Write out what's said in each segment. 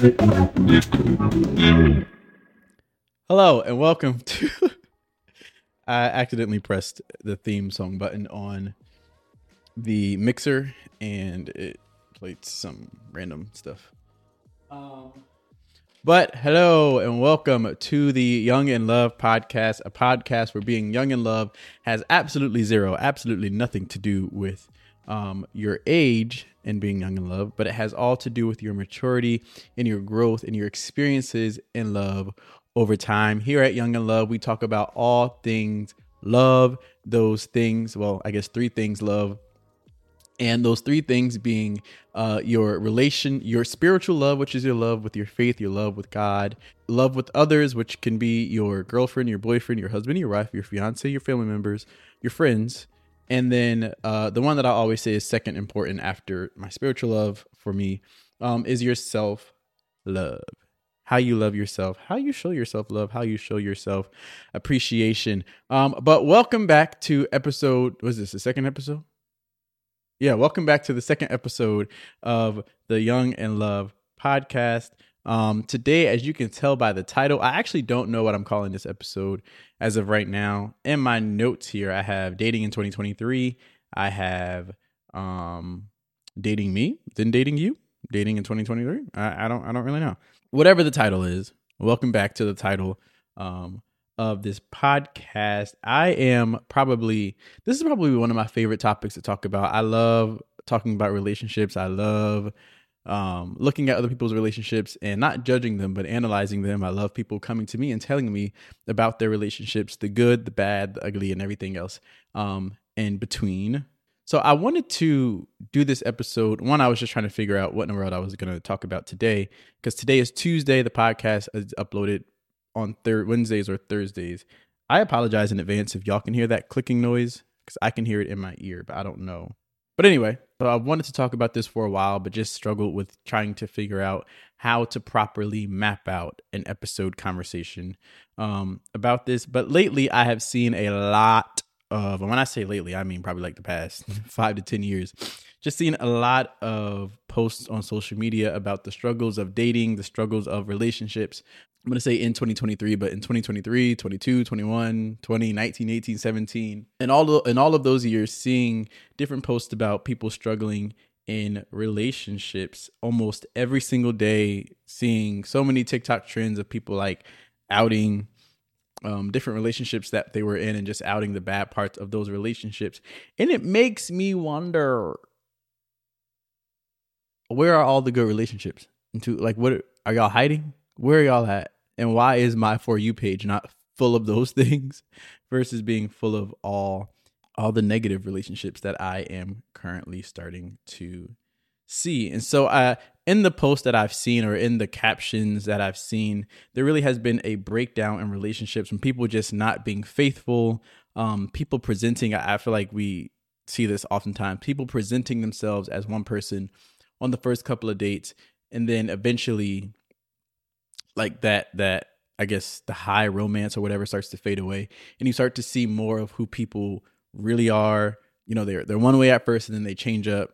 Hello and welcome to. I accidentally pressed the theme song button on the mixer and it played some random stuff. Um, but hello and welcome to the Young in Love podcast, a podcast where being young in love has absolutely zero, absolutely nothing to do with um, your age and being young in love, but it has all to do with your maturity and your growth and your experiences in love over time. Here at Young in Love, we talk about all things love, those things, well, I guess three things love. And those three things being uh, your relation, your spiritual love, which is your love with your faith, your love with God, love with others, which can be your girlfriend, your boyfriend, your husband, your wife, your fiance, your family members, your friends. And then uh, the one that I always say is second important after my spiritual love for me um, is your self love how you love yourself, how you show yourself love, how you show yourself appreciation. Um, but welcome back to episode. Was this the second episode? Yeah, welcome back to the second episode of the Young in Love podcast. Um, today, as you can tell by the title, I actually don't know what I'm calling this episode as of right now. In my notes here, I have dating in 2023. I have um, dating me, then dating you, dating in 2023. I, I don't, I don't really know whatever the title is, welcome back to the title um, of this podcast. I am probably, this is probably one of my favorite topics to talk about. I love talking about relationships. I love um, looking at other people's relationships and not judging them, but analyzing them. I love people coming to me and telling me about their relationships, the good, the bad, the ugly, and everything else um, in between. So I wanted to do this episode. One, I was just trying to figure out what in the world I was going to talk about today because today is Tuesday. The podcast is uploaded on third Wednesdays or Thursdays. I apologize in advance if y'all can hear that clicking noise because I can hear it in my ear, but I don't know. But anyway, so I wanted to talk about this for a while, but just struggled with trying to figure out how to properly map out an episode conversation um, about this. But lately, I have seen a lot of, and when I say lately, I mean probably like the past five to 10 years, just seeing a lot of posts on social media about the struggles of dating, the struggles of relationships. I'm going to say in 2023, but in 2023, 22, 21, 20, 19, 18, 17, and all of, in all of those years, seeing different posts about people struggling in relationships almost every single day, seeing so many TikTok trends of people like outing um, different relationships that they were in and just outing the bad parts of those relationships. And it makes me wonder where are all the good relationships? Into like what are y'all hiding? Where are y'all at? And why is my for you page not full of those things versus being full of all all the negative relationships that I am currently starting to see. And so uh in the post that I've seen or in the captions that I've seen, there really has been a breakdown in relationships from people just not being faithful, um, people presenting, I feel like we see this oftentimes, people presenting themselves as one person on the first couple of dates and then eventually like that that I guess the high romance or whatever starts to fade away and you start to see more of who people really are. You know, they're they're one way at first and then they change up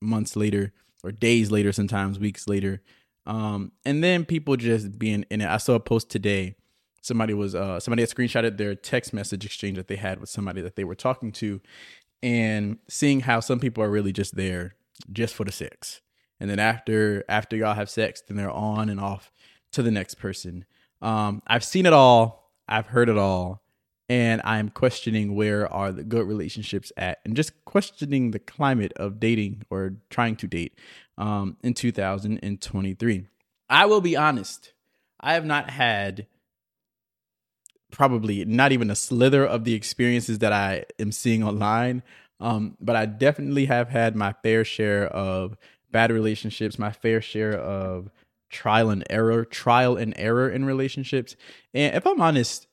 months later or days later, sometimes weeks later. Um, and then people just being in it. I saw a post today. Somebody was uh somebody had screenshotted their text message exchange that they had with somebody that they were talking to, and seeing how some people are really just there just for the sex. And then after after y'all have sex, then they're on and off to the next person. Um, I've seen it all. I've heard it all and I'm questioning where are the good relationships at, and just questioning the climate of dating or trying to date um, in 2023. I will be honest, I have not had probably not even a slither of the experiences that I am seeing online, um, but I definitely have had my fair share of bad relationships, my fair share of trial and error, trial and error in relationships. And if I'm honest,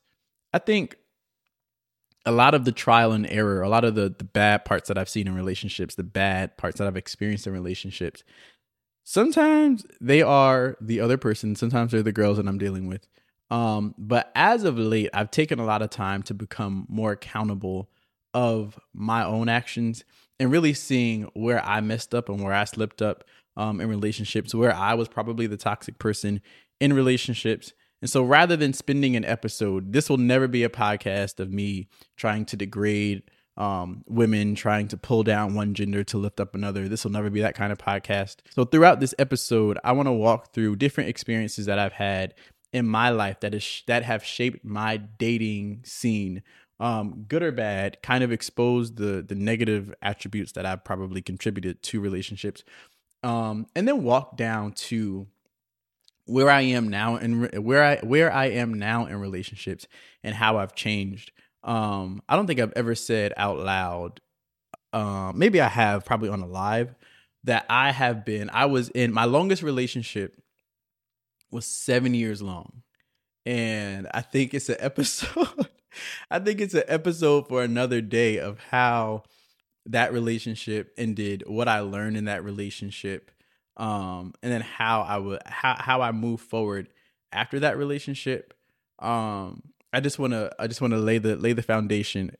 I think a lot of the trial and error, a lot of the the bad parts that I've seen in relationships, the bad parts that I've experienced in relationships, sometimes they are the other person, sometimes they're the girls that I'm dealing with. Um, but as of late, I've taken a lot of time to become more accountable of my own actions and really seeing where I messed up and where I slipped up um, in relationships, where I was probably the toxic person in relationships. And so rather than spending an episode, this will never be a podcast of me trying to degrade um, women, trying to pull down one gender to lift up another. This will never be that kind of podcast. So throughout this episode, I want to walk through different experiences that I've had in my life that is that have shaped my dating scene um, good or bad, kind of exposed the the negative attributes that I've probably contributed to relationships, um, and then walk down to where I am now and where I where I am now in relationships and how I've changed. Um, I don't think I've ever said out loud. Uh, maybe I have, probably on a live, that I have been. I was in my longest relationship was seven years long, and I think it's an episode. I think it's an episode for another day of how that relationship ended, what I learned in that relationship, um, and then how I would how how I move forward after that relationship. Um, I just want to I just want to lay the lay the foundation.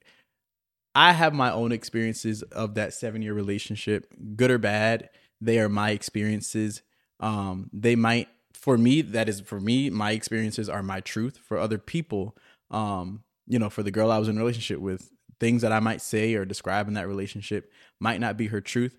I have my own experiences of that 7-year relationship, good or bad. They are my experiences. Um, they might for me that is for me my experiences are my truth. For other people, um, you know, for the girl I was in a relationship with, things that I might say or describe in that relationship might not be her truth.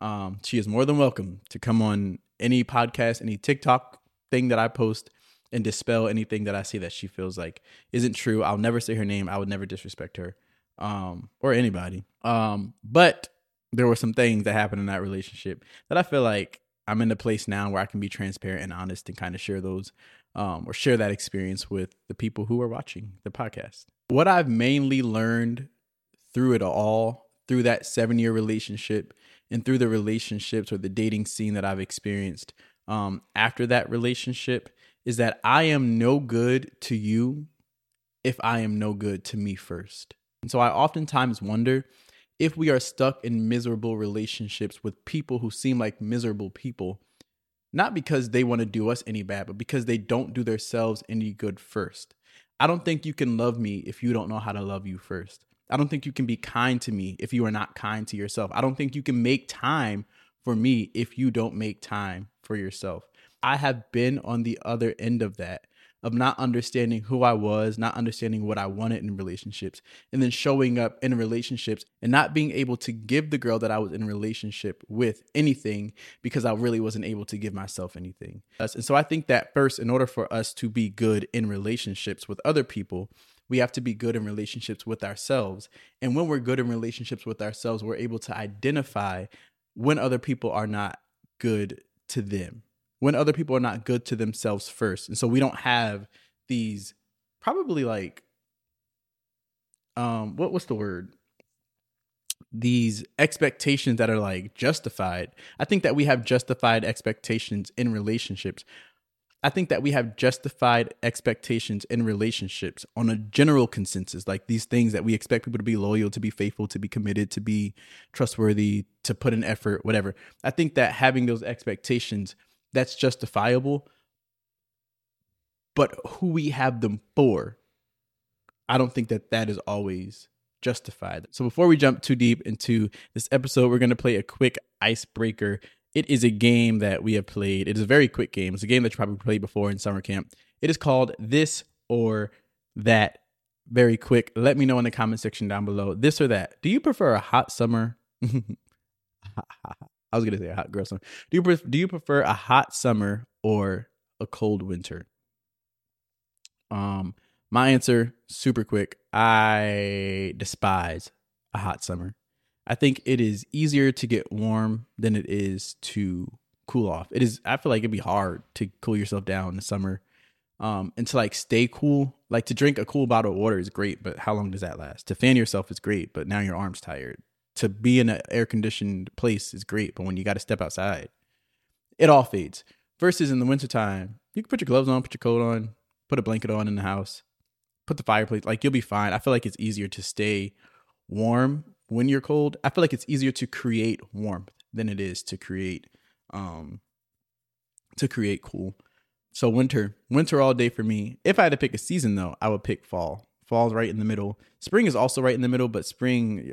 Um, she is more than welcome to come on any podcast, any TikTok thing that I post and dispel anything that I see that she feels like isn't true. I'll never say her name. I would never disrespect her um, or anybody. Um, but there were some things that happened in that relationship that I feel like I'm in a place now where I can be transparent and honest and kind of share those um, or share that experience with the people who are watching the podcast. What I've mainly learned through it all, through that seven year relationship, and through the relationships or the dating scene that I've experienced um, after that relationship, is that I am no good to you if I am no good to me first. And so I oftentimes wonder if we are stuck in miserable relationships with people who seem like miserable people not because they want to do us any bad, but because they don't do themselves any good first. I don't think you can love me if you don't know how to love you first. I don't think you can be kind to me if you are not kind to yourself. I don't think you can make time for me if you don't make time for yourself. I have been on the other end of that of not understanding who I was, not understanding what I wanted in relationships, and then showing up in relationships and not being able to give the girl that I was in relationship with anything because I really wasn't able to give myself anything. And so I think that first, in order for us to be good in relationships with other people, we have to be good in relationships with ourselves. And when we're good in relationships with ourselves, we're able to identify when other people are not good to them when other people are not good to themselves first. And so we don't have these probably like um what what's the word? These expectations that are like justified. I think that we have justified expectations in relationships. I think that we have justified expectations in relationships on a general consensus, like these things that we expect people to be loyal, to be faithful, to be committed, to be trustworthy, to put in effort, whatever. I think that having those expectations that's justifiable. But who we have them for, I don't think that that is always justified. So before we jump too deep into this episode, we're going to play a quick icebreaker. It is a game that we have played. It is a very quick game. It's a game that you probably played before in summer camp. It is called This or That. Very quick. Let me know in the comment section down below. This or that. Do you prefer a hot summer? I was gonna say a hot girl summer. Do you do you prefer a hot summer or a cold winter? Um, my answer, super quick. I despise a hot summer. I think it is easier to get warm than it is to cool off. It is. I feel like it'd be hard to cool yourself down in the summer. Um, and to like stay cool, like to drink a cool bottle of water is great, but how long does that last? To fan yourself is great, but now your arm's tired to be in an air conditioned place is great, but when you got to step outside, it all fades. Versus in the wintertime, you can put your gloves on, put your coat on, put a blanket on in the house, put the fireplace, like you'll be fine. I feel like it's easier to stay warm when you're cold. I feel like it's easier to create warmth than it is to create um to create cool. So winter, winter all day for me. If I had to pick a season though, I would pick fall. Fall's right in the middle. Spring is also right in the middle, but spring,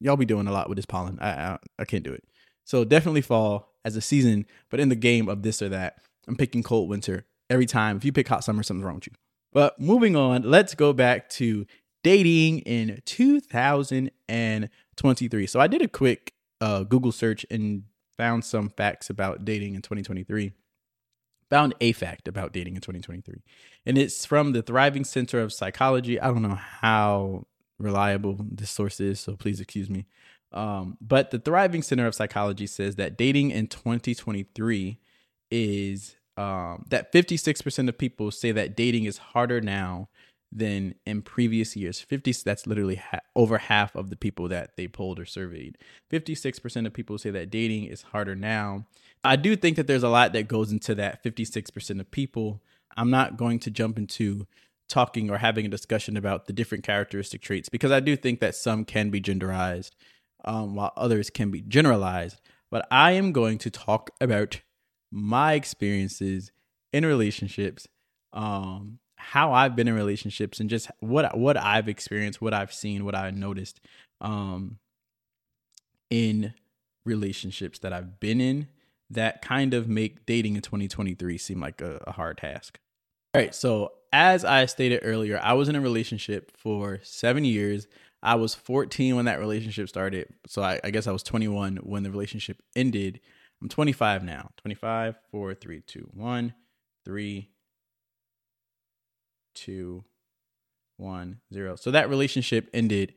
y'all be doing a lot with this pollen. I, I, I can't do it. So definitely fall. as a season, but in the game of this or that, I'm picking cold winter every time. If you pick hot summer, something's wrong with you. But moving on, let's go back to dating in 2023. So I did a quick uh, Google search and found some facts about dating in 2023. Found a fact about dating in 2023. And it's from the Thriving Center of Psychology. I don't know how reliable this source is, so please excuse me. Um, but the Thriving Center of Psychology says that dating in 2023 is um, that 56% of people say that dating is harder now than in previous years. 50 that's literally ha- over half of the people that they polled or surveyed. 56% of people say that dating is harder now. I do think that there's a lot that goes into that 56% of people. I'm not going to jump into talking or having a discussion about the different characteristic traits because I do think that some can be genderized um, while others can be generalized. But I am going to talk about my experiences in relationships, um, how I've been in relationships, and just what what I've experienced, what I've seen, what I noticed um, in relationships that I've been in that kind of make dating in 2023 seem like a, a hard task. All right, so as I stated earlier, I was in a relationship for seven years. I was 14 when that relationship started. So I, I, guess I was 21 when the relationship ended. I'm 25 now. 25, 4, 3, 2, 1, 3, 2, 1, 0. So that relationship ended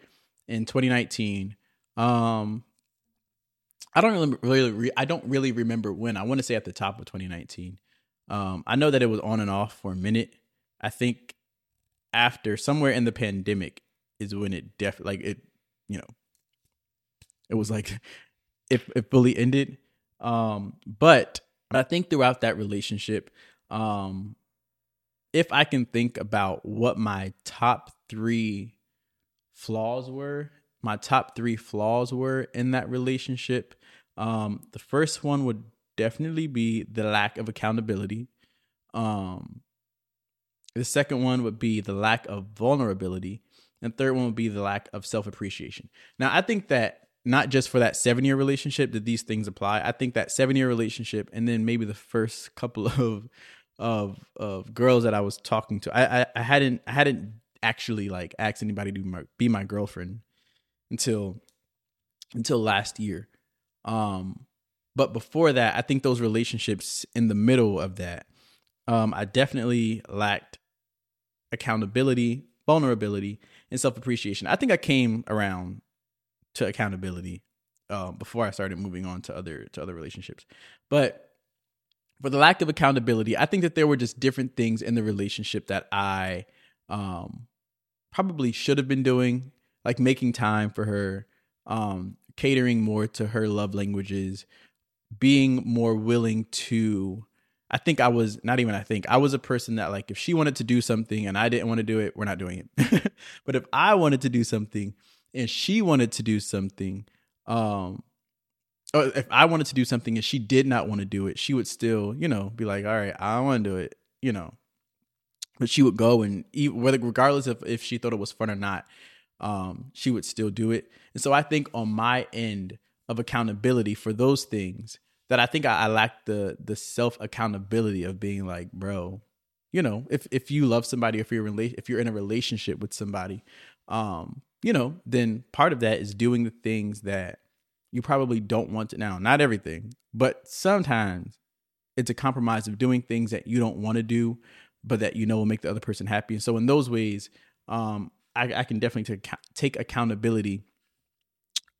in 2019. Um, I don't really, really re- I don't really remember when. I want to say at the top of 2019. Um, I know that it was on and off for a minute. I think after somewhere in the pandemic is when it def like it, you know, it was like it, it fully ended. Um, but I think throughout that relationship, um, if I can think about what my top three flaws were, my top three flaws were in that relationship, um, the first one would definitely be the lack of accountability. Um, the second one would be the lack of vulnerability. And third one would be the lack of self appreciation. Now, I think that not just for that seven year relationship did these things apply. I think that seven year relationship and then maybe the first couple of of of girls that I was talking to, I I, I hadn't I hadn't actually like asked anybody to be my, be my girlfriend until until last year. Um, but before that, I think those relationships in the middle of that, um, I definitely lacked accountability, vulnerability, and self appreciation. I think I came around to accountability uh, before I started moving on to other to other relationships. But for the lack of accountability, I think that there were just different things in the relationship that I um, probably should have been doing, like making time for her, um, catering more to her love languages, being more willing to I think I was not even I think I was a person that like if she wanted to do something and I didn't want to do it, we're not doing it. but if I wanted to do something and she wanted to do something, um if I wanted to do something and she did not want to do it, she would still, you know, be like, "All right, I want to do it," you know. But she would go and whether regardless of if she thought it was fun or not, um, she would still do it. And so I think on my end of accountability for those things, that I think I, I lack the the self accountability of being like, bro, you know, if if you love somebody, if you're rela- if you're in a relationship with somebody, um, you know, then part of that is doing the things that you probably don't want to now. Not everything, but sometimes it's a compromise of doing things that you don't want to do, but that you know will make the other person happy. And so in those ways, um, I, I can definitely take take accountability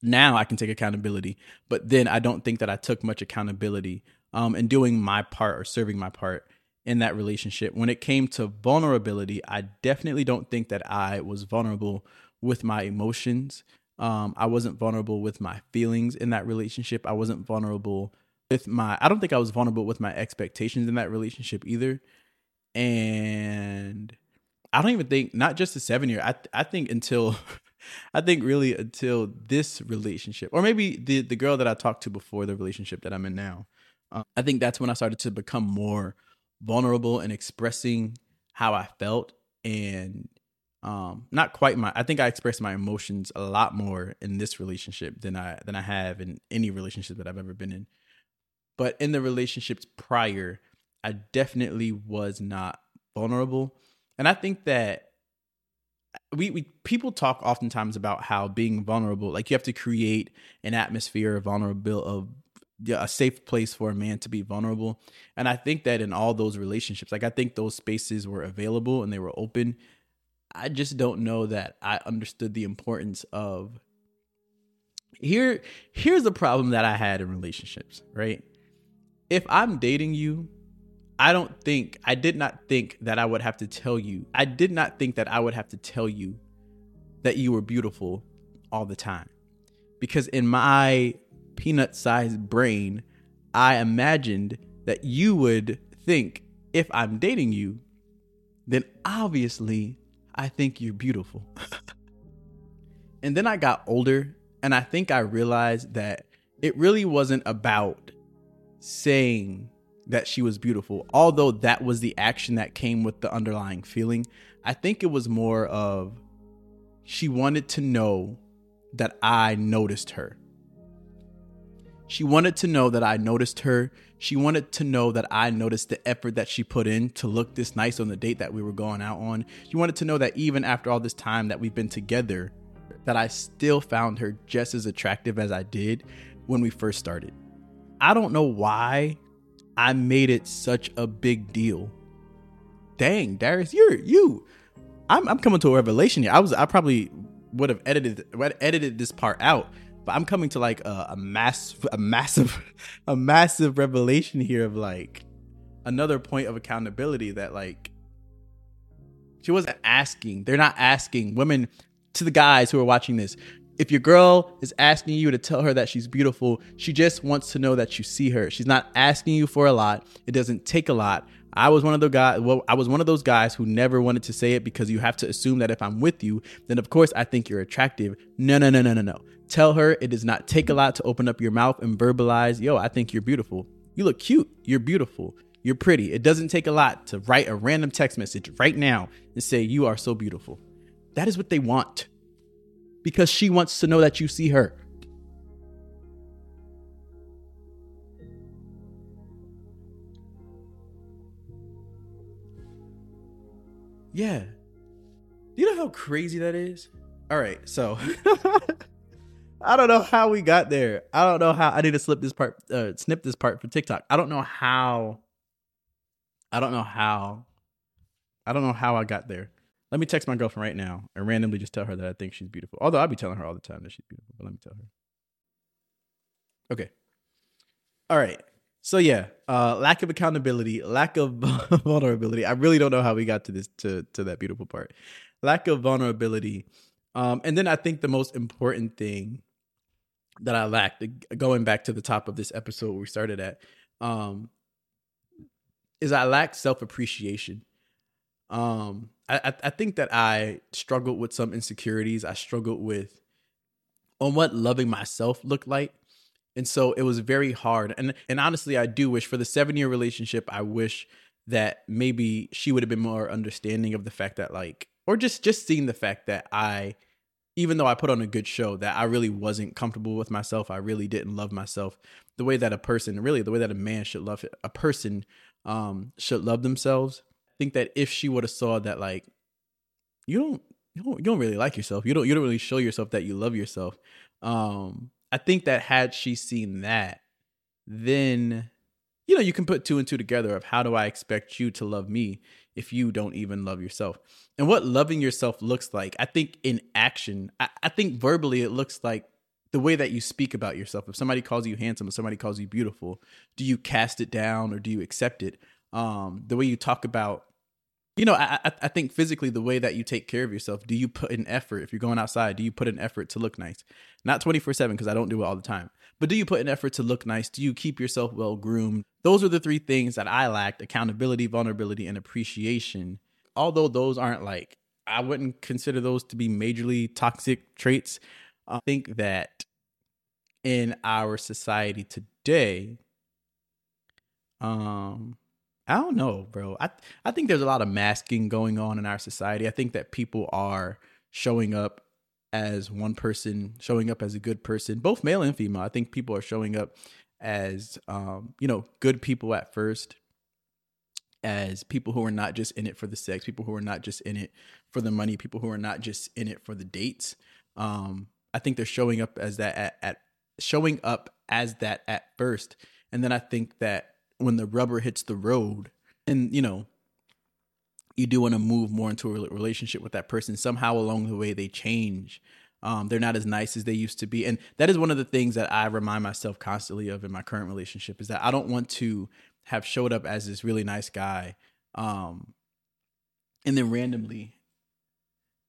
now I can take accountability. But then I don't think that I took much accountability um, in doing my part or serving my part in that relationship. When it came to vulnerability, I definitely don't think that I was vulnerable with my emotions. Um, I wasn't vulnerable with my feelings in that relationship. I wasn't vulnerable with my, I don't think I was vulnerable with my expectations in that relationship either. And I don't even think, not just the seven year, I, I think until I think really until this relationship, or maybe the the girl that I talked to before the relationship that I'm in now, uh, I think that's when I started to become more vulnerable and expressing how I felt and um not quite my I think I expressed my emotions a lot more in this relationship than I than I have in any relationship that I've ever been in. but in the relationships prior, I definitely was not vulnerable. And I think that we, we people talk oftentimes about how being vulnerable, like you have to create an atmosphere of vulnerable of yeah, a safe place for a man to be vulnerable. And I think that in all those relationships, like I think those spaces were available and they were open. I just don't know that I understood the importance of here here's the problem that I had in relationships, right? If I'm dating you, I don't think I did not think that I would have to tell you. I did not think that I would have to tell you that you were beautiful all the time. Because in my peanut sized brain, I imagined that you would think if I'm dating you, then obviously I think you're beautiful. and then I got older and I think I realized that it really wasn't about saying that she was beautiful, although that was the action that came with the underlying feeling. I think it was more of she wanted to know that I noticed her. She wanted to know that I noticed her. She wanted to know that I noticed the effort that she put in to look this nice on the date that we were going out on. She wanted to know that even after all this time that we've been together, that I still found her just as attractive as I did when we first started. I don't know why I made it such a big deal. Dang, Darius, you're you. I'm I'm coming to a revelation here. I was I probably would have edited edited this part out but I'm coming to like a, a mass, a massive, a massive revelation here of like another point of accountability that like she wasn't asking. They're not asking women to the guys who are watching this. If your girl is asking you to tell her that she's beautiful, she just wants to know that you see her. She's not asking you for a lot. It doesn't take a lot. I was one of the guys. Well, I was one of those guys who never wanted to say it because you have to assume that if I'm with you, then of course I think you're attractive. No, no, no, no, no, no. Tell her it does not take a lot to open up your mouth and verbalize, yo, I think you're beautiful. You look cute. You're beautiful. You're pretty. It doesn't take a lot to write a random text message right now and say, you are so beautiful. That is what they want because she wants to know that you see her. Yeah. Do you know how crazy that is? All right, so I don't know how we got there. I don't know how I need to slip this part uh, snip this part for TikTok. I don't know how I don't know how I don't know how I got there. Let me text my girlfriend right now and randomly just tell her that I think she's beautiful. Although I'll be telling her all the time that she's beautiful, but let me tell her. Okay. All right. So yeah, uh, lack of accountability, lack of vulnerability. I really don't know how we got to this to to that beautiful part. Lack of vulnerability, um, and then I think the most important thing that I lacked, going back to the top of this episode we started at, um, is I lacked self appreciation. Um, I I think that I struggled with some insecurities. I struggled with on what loving myself looked like and so it was very hard. And and honestly, I do wish for the seven year relationship, I wish that maybe she would have been more understanding of the fact that like or just just seeing the fact that I even though I put on a good show, that I really wasn't comfortable with myself. I really didn't love myself the way that a person, really the way that a man should love a person um should love themselves. I think that if she would have saw that like you don't you don't you don't really like yourself. You don't you don't really show yourself that you love yourself. Um I think that had she seen that, then you know you can put two and two together of how do I expect you to love me if you don't even love yourself, and what loving yourself looks like. I think in action, I, I think verbally it looks like the way that you speak about yourself. If somebody calls you handsome, if somebody calls you beautiful, do you cast it down or do you accept it? Um, the way you talk about you know, I, I think physically the way that you take care of yourself, do you put an effort if you're going outside? Do you put an effort to look nice? Not 24 7 because I don't do it all the time, but do you put an effort to look nice? Do you keep yourself well groomed? Those are the three things that I lacked accountability, vulnerability, and appreciation. Although those aren't like, I wouldn't consider those to be majorly toxic traits. I think that in our society today, um, I don't know, bro. I I think there's a lot of masking going on in our society. I think that people are showing up as one person, showing up as a good person, both male and female. I think people are showing up as um, you know, good people at first, as people who are not just in it for the sex, people who are not just in it for the money, people who are not just in it for the dates. Um, I think they're showing up as that at, at showing up as that at first, and then I think that when the rubber hits the road, and you know, you do want to move more into a relationship with that person, somehow along the way they change. Um, they're not as nice as they used to be, and that is one of the things that I remind myself constantly of in my current relationship is that I don't want to have showed up as this really nice guy, um, and then randomly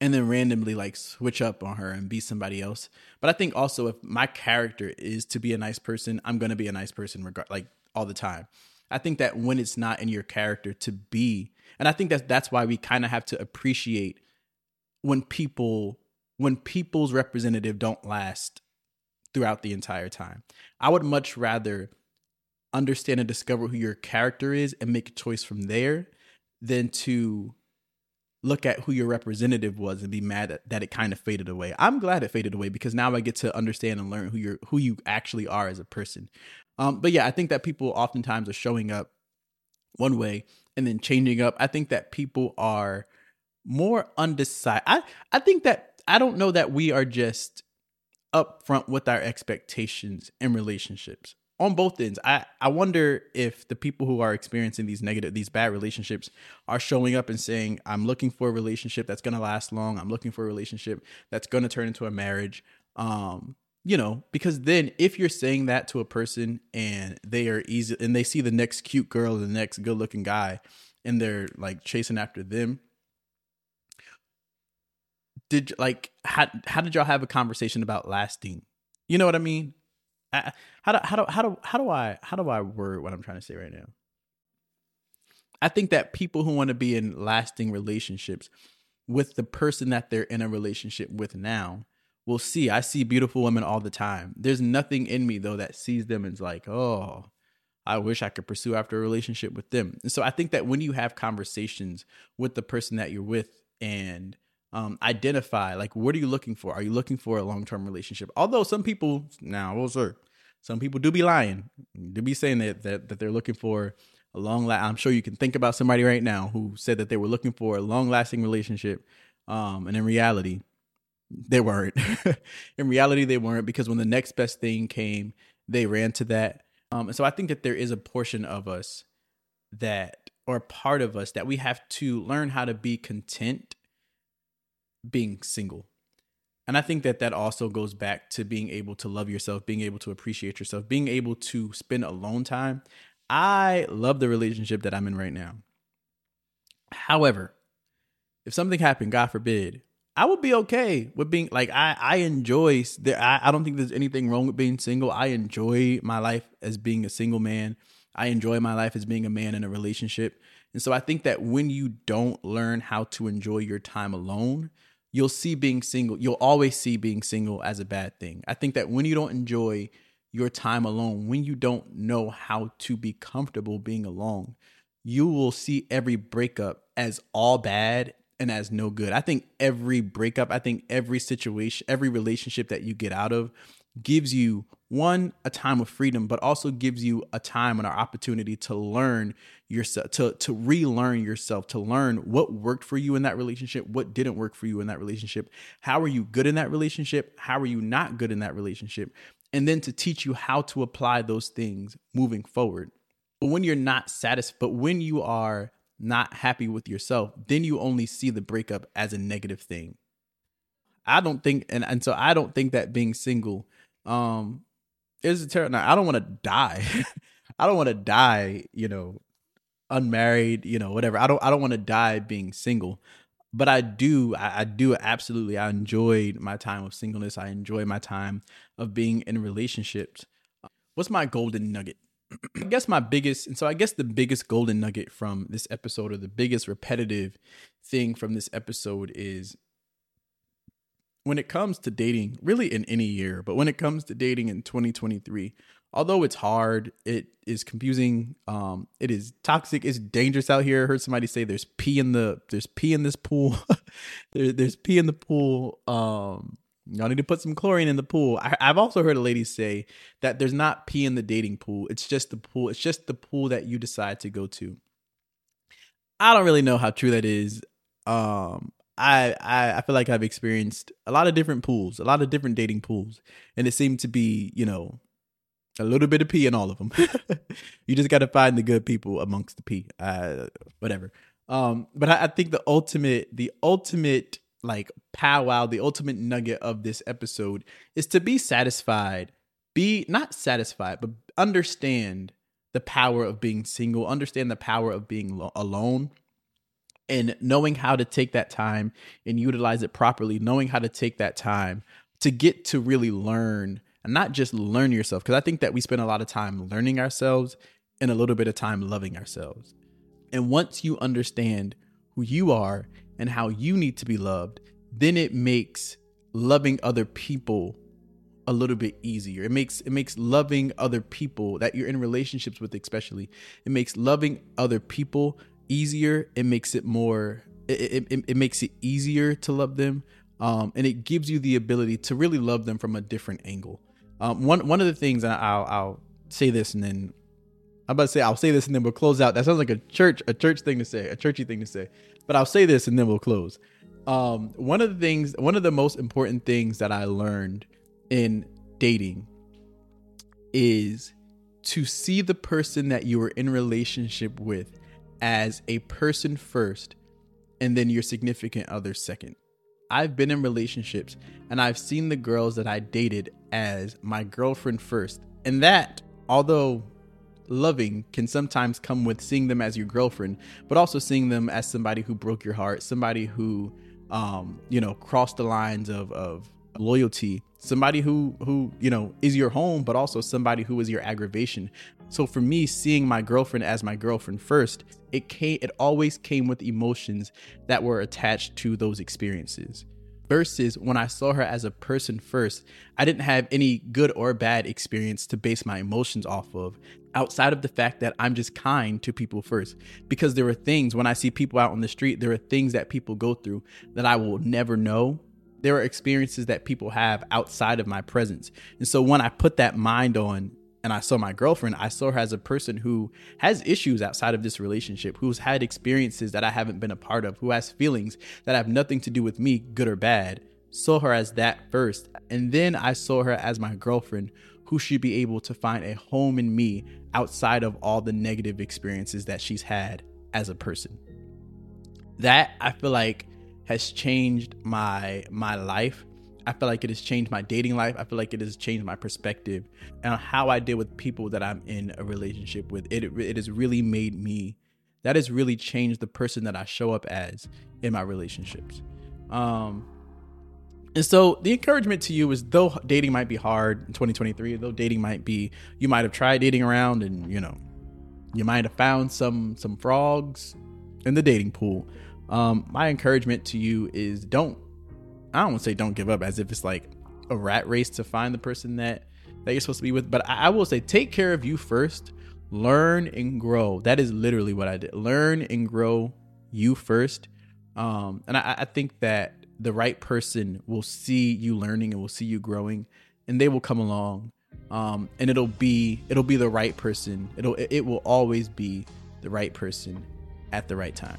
and then randomly like switch up on her and be somebody else. But I think also if my character is to be a nice person, I'm going to be a nice person regard like all the time. I think that when it's not in your character to be, and I think that that's why we kind of have to appreciate when people when people's representative don't last throughout the entire time. I would much rather understand and discover who your character is and make a choice from there than to look at who your representative was and be mad at, that it kind of faded away. I'm glad it faded away because now I get to understand and learn who you're who you actually are as a person. Um, but yeah, I think that people oftentimes are showing up one way and then changing up. I think that people are more undecided. I I think that I don't know that we are just upfront with our expectations in relationships on both ends. I, I wonder if the people who are experiencing these negative, these bad relationships are showing up and saying, I'm looking for a relationship that's going to last long. I'm looking for a relationship that's going to turn into a marriage. Um, you know, because then if you're saying that to a person and they are easy and they see the next cute girl, the next good looking guy, and they're like chasing after them, did like how how did y'all have a conversation about lasting? You know what I mean? How do how do how do how do I how do I word what I'm trying to say right now? I think that people who want to be in lasting relationships with the person that they're in a relationship with now will see. I see beautiful women all the time. There's nothing in me though that sees them and is like, oh, I wish I could pursue after a relationship with them. And so I think that when you have conversations with the person that you're with and um, identify like what are you looking for are you looking for a long-term relationship although some people now well sir some people do be lying do be saying that that, that they're looking for a long la- i'm sure you can think about somebody right now who said that they were looking for a long-lasting relationship um, and in reality they weren't in reality they weren't because when the next best thing came they ran to that um, and so i think that there is a portion of us that or part of us that we have to learn how to be content being single. And I think that that also goes back to being able to love yourself, being able to appreciate yourself, being able to spend alone time. I love the relationship that I'm in right now. However, if something happened, God forbid, I would be okay with being like I I enjoy there I, I don't think there's anything wrong with being single. I enjoy my life as being a single man. I enjoy my life as being a man in a relationship. And so I think that when you don't learn how to enjoy your time alone, you'll see being single, you'll always see being single as a bad thing. I think that when you don't enjoy your time alone, when you don't know how to be comfortable being alone, you will see every breakup as all bad and as no good. I think every breakup, I think every situation, every relationship that you get out of gives you one a time of freedom but also gives you a time and an opportunity to learn yourself to to relearn yourself to learn what worked for you in that relationship what didn't work for you in that relationship. How are you good in that relationship? How are you not good in that relationship? And then to teach you how to apply those things moving forward. But when you're not satisfied but when you are not happy with yourself then you only see the breakup as a negative thing i don't think and, and so i don't think that being single um is a terrible. I don't want to die. I don't want to die. You know, unmarried. You know, whatever. I don't. I don't want to die being single. But I do. I, I do absolutely. I enjoyed my time of singleness. I enjoy my time of being in relationships. What's my golden nugget? I guess my biggest, and so I guess the biggest golden nugget from this episode, or the biggest repetitive thing from this episode, is when it comes to dating, really in any year, but when it comes to dating in 2023, although it's hard, it is confusing, um, it is toxic, it's dangerous out here. I heard somebody say there's pee in the there's pee in this pool. there, there's pee in the pool. Um, Y'all need to put some chlorine in the pool. I, have also heard a lady say that there's not pee in the dating pool. It's just the pool. It's just the pool that you decide to go to. I don't really know how true that is. Um, I, I I feel like I've experienced a lot of different pools, a lot of different dating pools, and it seemed to be, you know, a little bit of pee in all of them. you just got to find the good people amongst the pee. Uh, whatever. Um, but I, I think the ultimate, the ultimate like powwow, the ultimate nugget of this episode is to be satisfied, be not satisfied, but understand the power of being single, understand the power of being lo- alone, and knowing how to take that time and utilize it properly, knowing how to take that time to get to really learn and not just learn yourself. Because I think that we spend a lot of time learning ourselves and a little bit of time loving ourselves. And once you understand who you are and how you need to be loved, then it makes loving other people a little bit easier. It makes it makes loving other people that you're in relationships with especially. It makes loving other people easier. It makes it more it, it, it makes it easier to love them. Um, and it gives you the ability to really love them from a different angle. Um, one one of the things, and I'll I'll say this, and then I'm about to say I'll say this, and then we'll close out. That sounds like a church a church thing to say, a churchy thing to say. But I'll say this, and then we'll close. Um, one of the things, one of the most important things that I learned in dating is to see the person that you are in relationship with as a person first and then your significant other second. I've been in relationships and I've seen the girls that I dated as my girlfriend first. And that, although loving can sometimes come with seeing them as your girlfriend, but also seeing them as somebody who broke your heart, somebody who, um, you know, crossed the lines of, of loyalty, somebody who, who, you know, is your home, but also somebody who is your aggravation. So for me, seeing my girlfriend as my girlfriend first, it came, it always came with emotions that were attached to those experiences versus when I saw her as a person first, I didn't have any good or bad experience to base my emotions off of outside of the fact that I'm just kind to people first. Because there are things when I see people out on the street, there are things that people go through that I will never know. There are experiences that people have outside of my presence. And so when I put that mind on and I saw my girlfriend, I saw her as a person who has issues outside of this relationship, who's had experiences that I haven't been a part of, who has feelings that have nothing to do with me, good or bad. Saw her as that first. And then I saw her as my girlfriend who should be able to find a home in me outside of all the negative experiences that she's had as a person. That I feel like has changed my my life I feel like it has changed my dating life. I feel like it has changed my perspective and how I deal with people that I'm in a relationship with. It it has really made me. That has really changed the person that I show up as in my relationships. Um, and so the encouragement to you is though dating might be hard in 2023, though dating might be you might have tried dating around and you know you might have found some some frogs in the dating pool. Um, my encouragement to you is don't I don't want to say don't give up as if it's like a rat race to find the person that that you're supposed to be with, but I, I will say take care of you first. Learn and grow. That is literally what I did. Learn and grow you first. Um, and I, I think that the right person will see you learning and will see you growing, and they will come along. Um, and it'll be it'll be the right person. It'll it will always be the right person at the right time.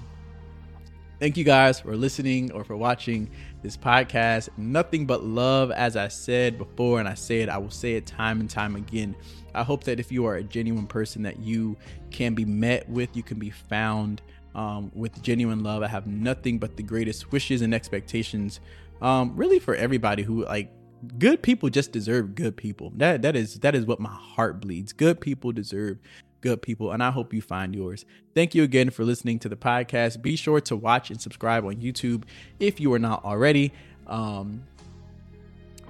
Thank you guys for listening or for watching this podcast. Nothing but love, as I said before, and I say it, I will say it time and time again. I hope that if you are a genuine person, that you can be met with, you can be found um, with genuine love. I have nothing but the greatest wishes and expectations, um, really for everybody who like good people just deserve good people. That that is that is what my heart bleeds. Good people deserve good people, and I hope you find yours. Thank you again for listening to the podcast. Be sure to watch and subscribe on YouTube if you are not already. Um,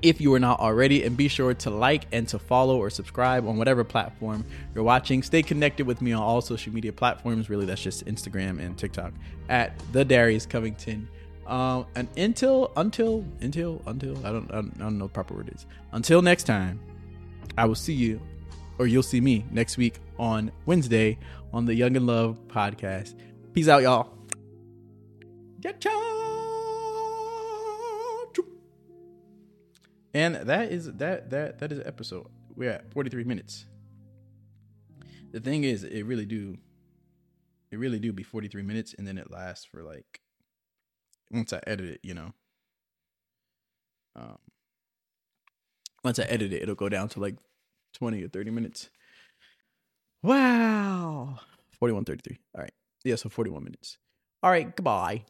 if you are not already, and be sure to like and to follow or subscribe on whatever platform you're watching. Stay connected with me on all social media platforms. Really, that's just Instagram and TikTok at the Darius Covington. Um, and until until until until I don't I don't, I don't know proper word is. Until next time, I will see you or you'll see me next week on Wednesday on the Young in Love podcast. Peace out, y'all. And that is that that that is episode. We're at 43 minutes. The thing is, it really do it really do be 43 minutes and then it lasts for like once I edit it, you know. Um once I edit it, it'll go down to like 20 or 30 minutes. Wow. 41.33. All right. Yeah, so 41 minutes. All right, goodbye.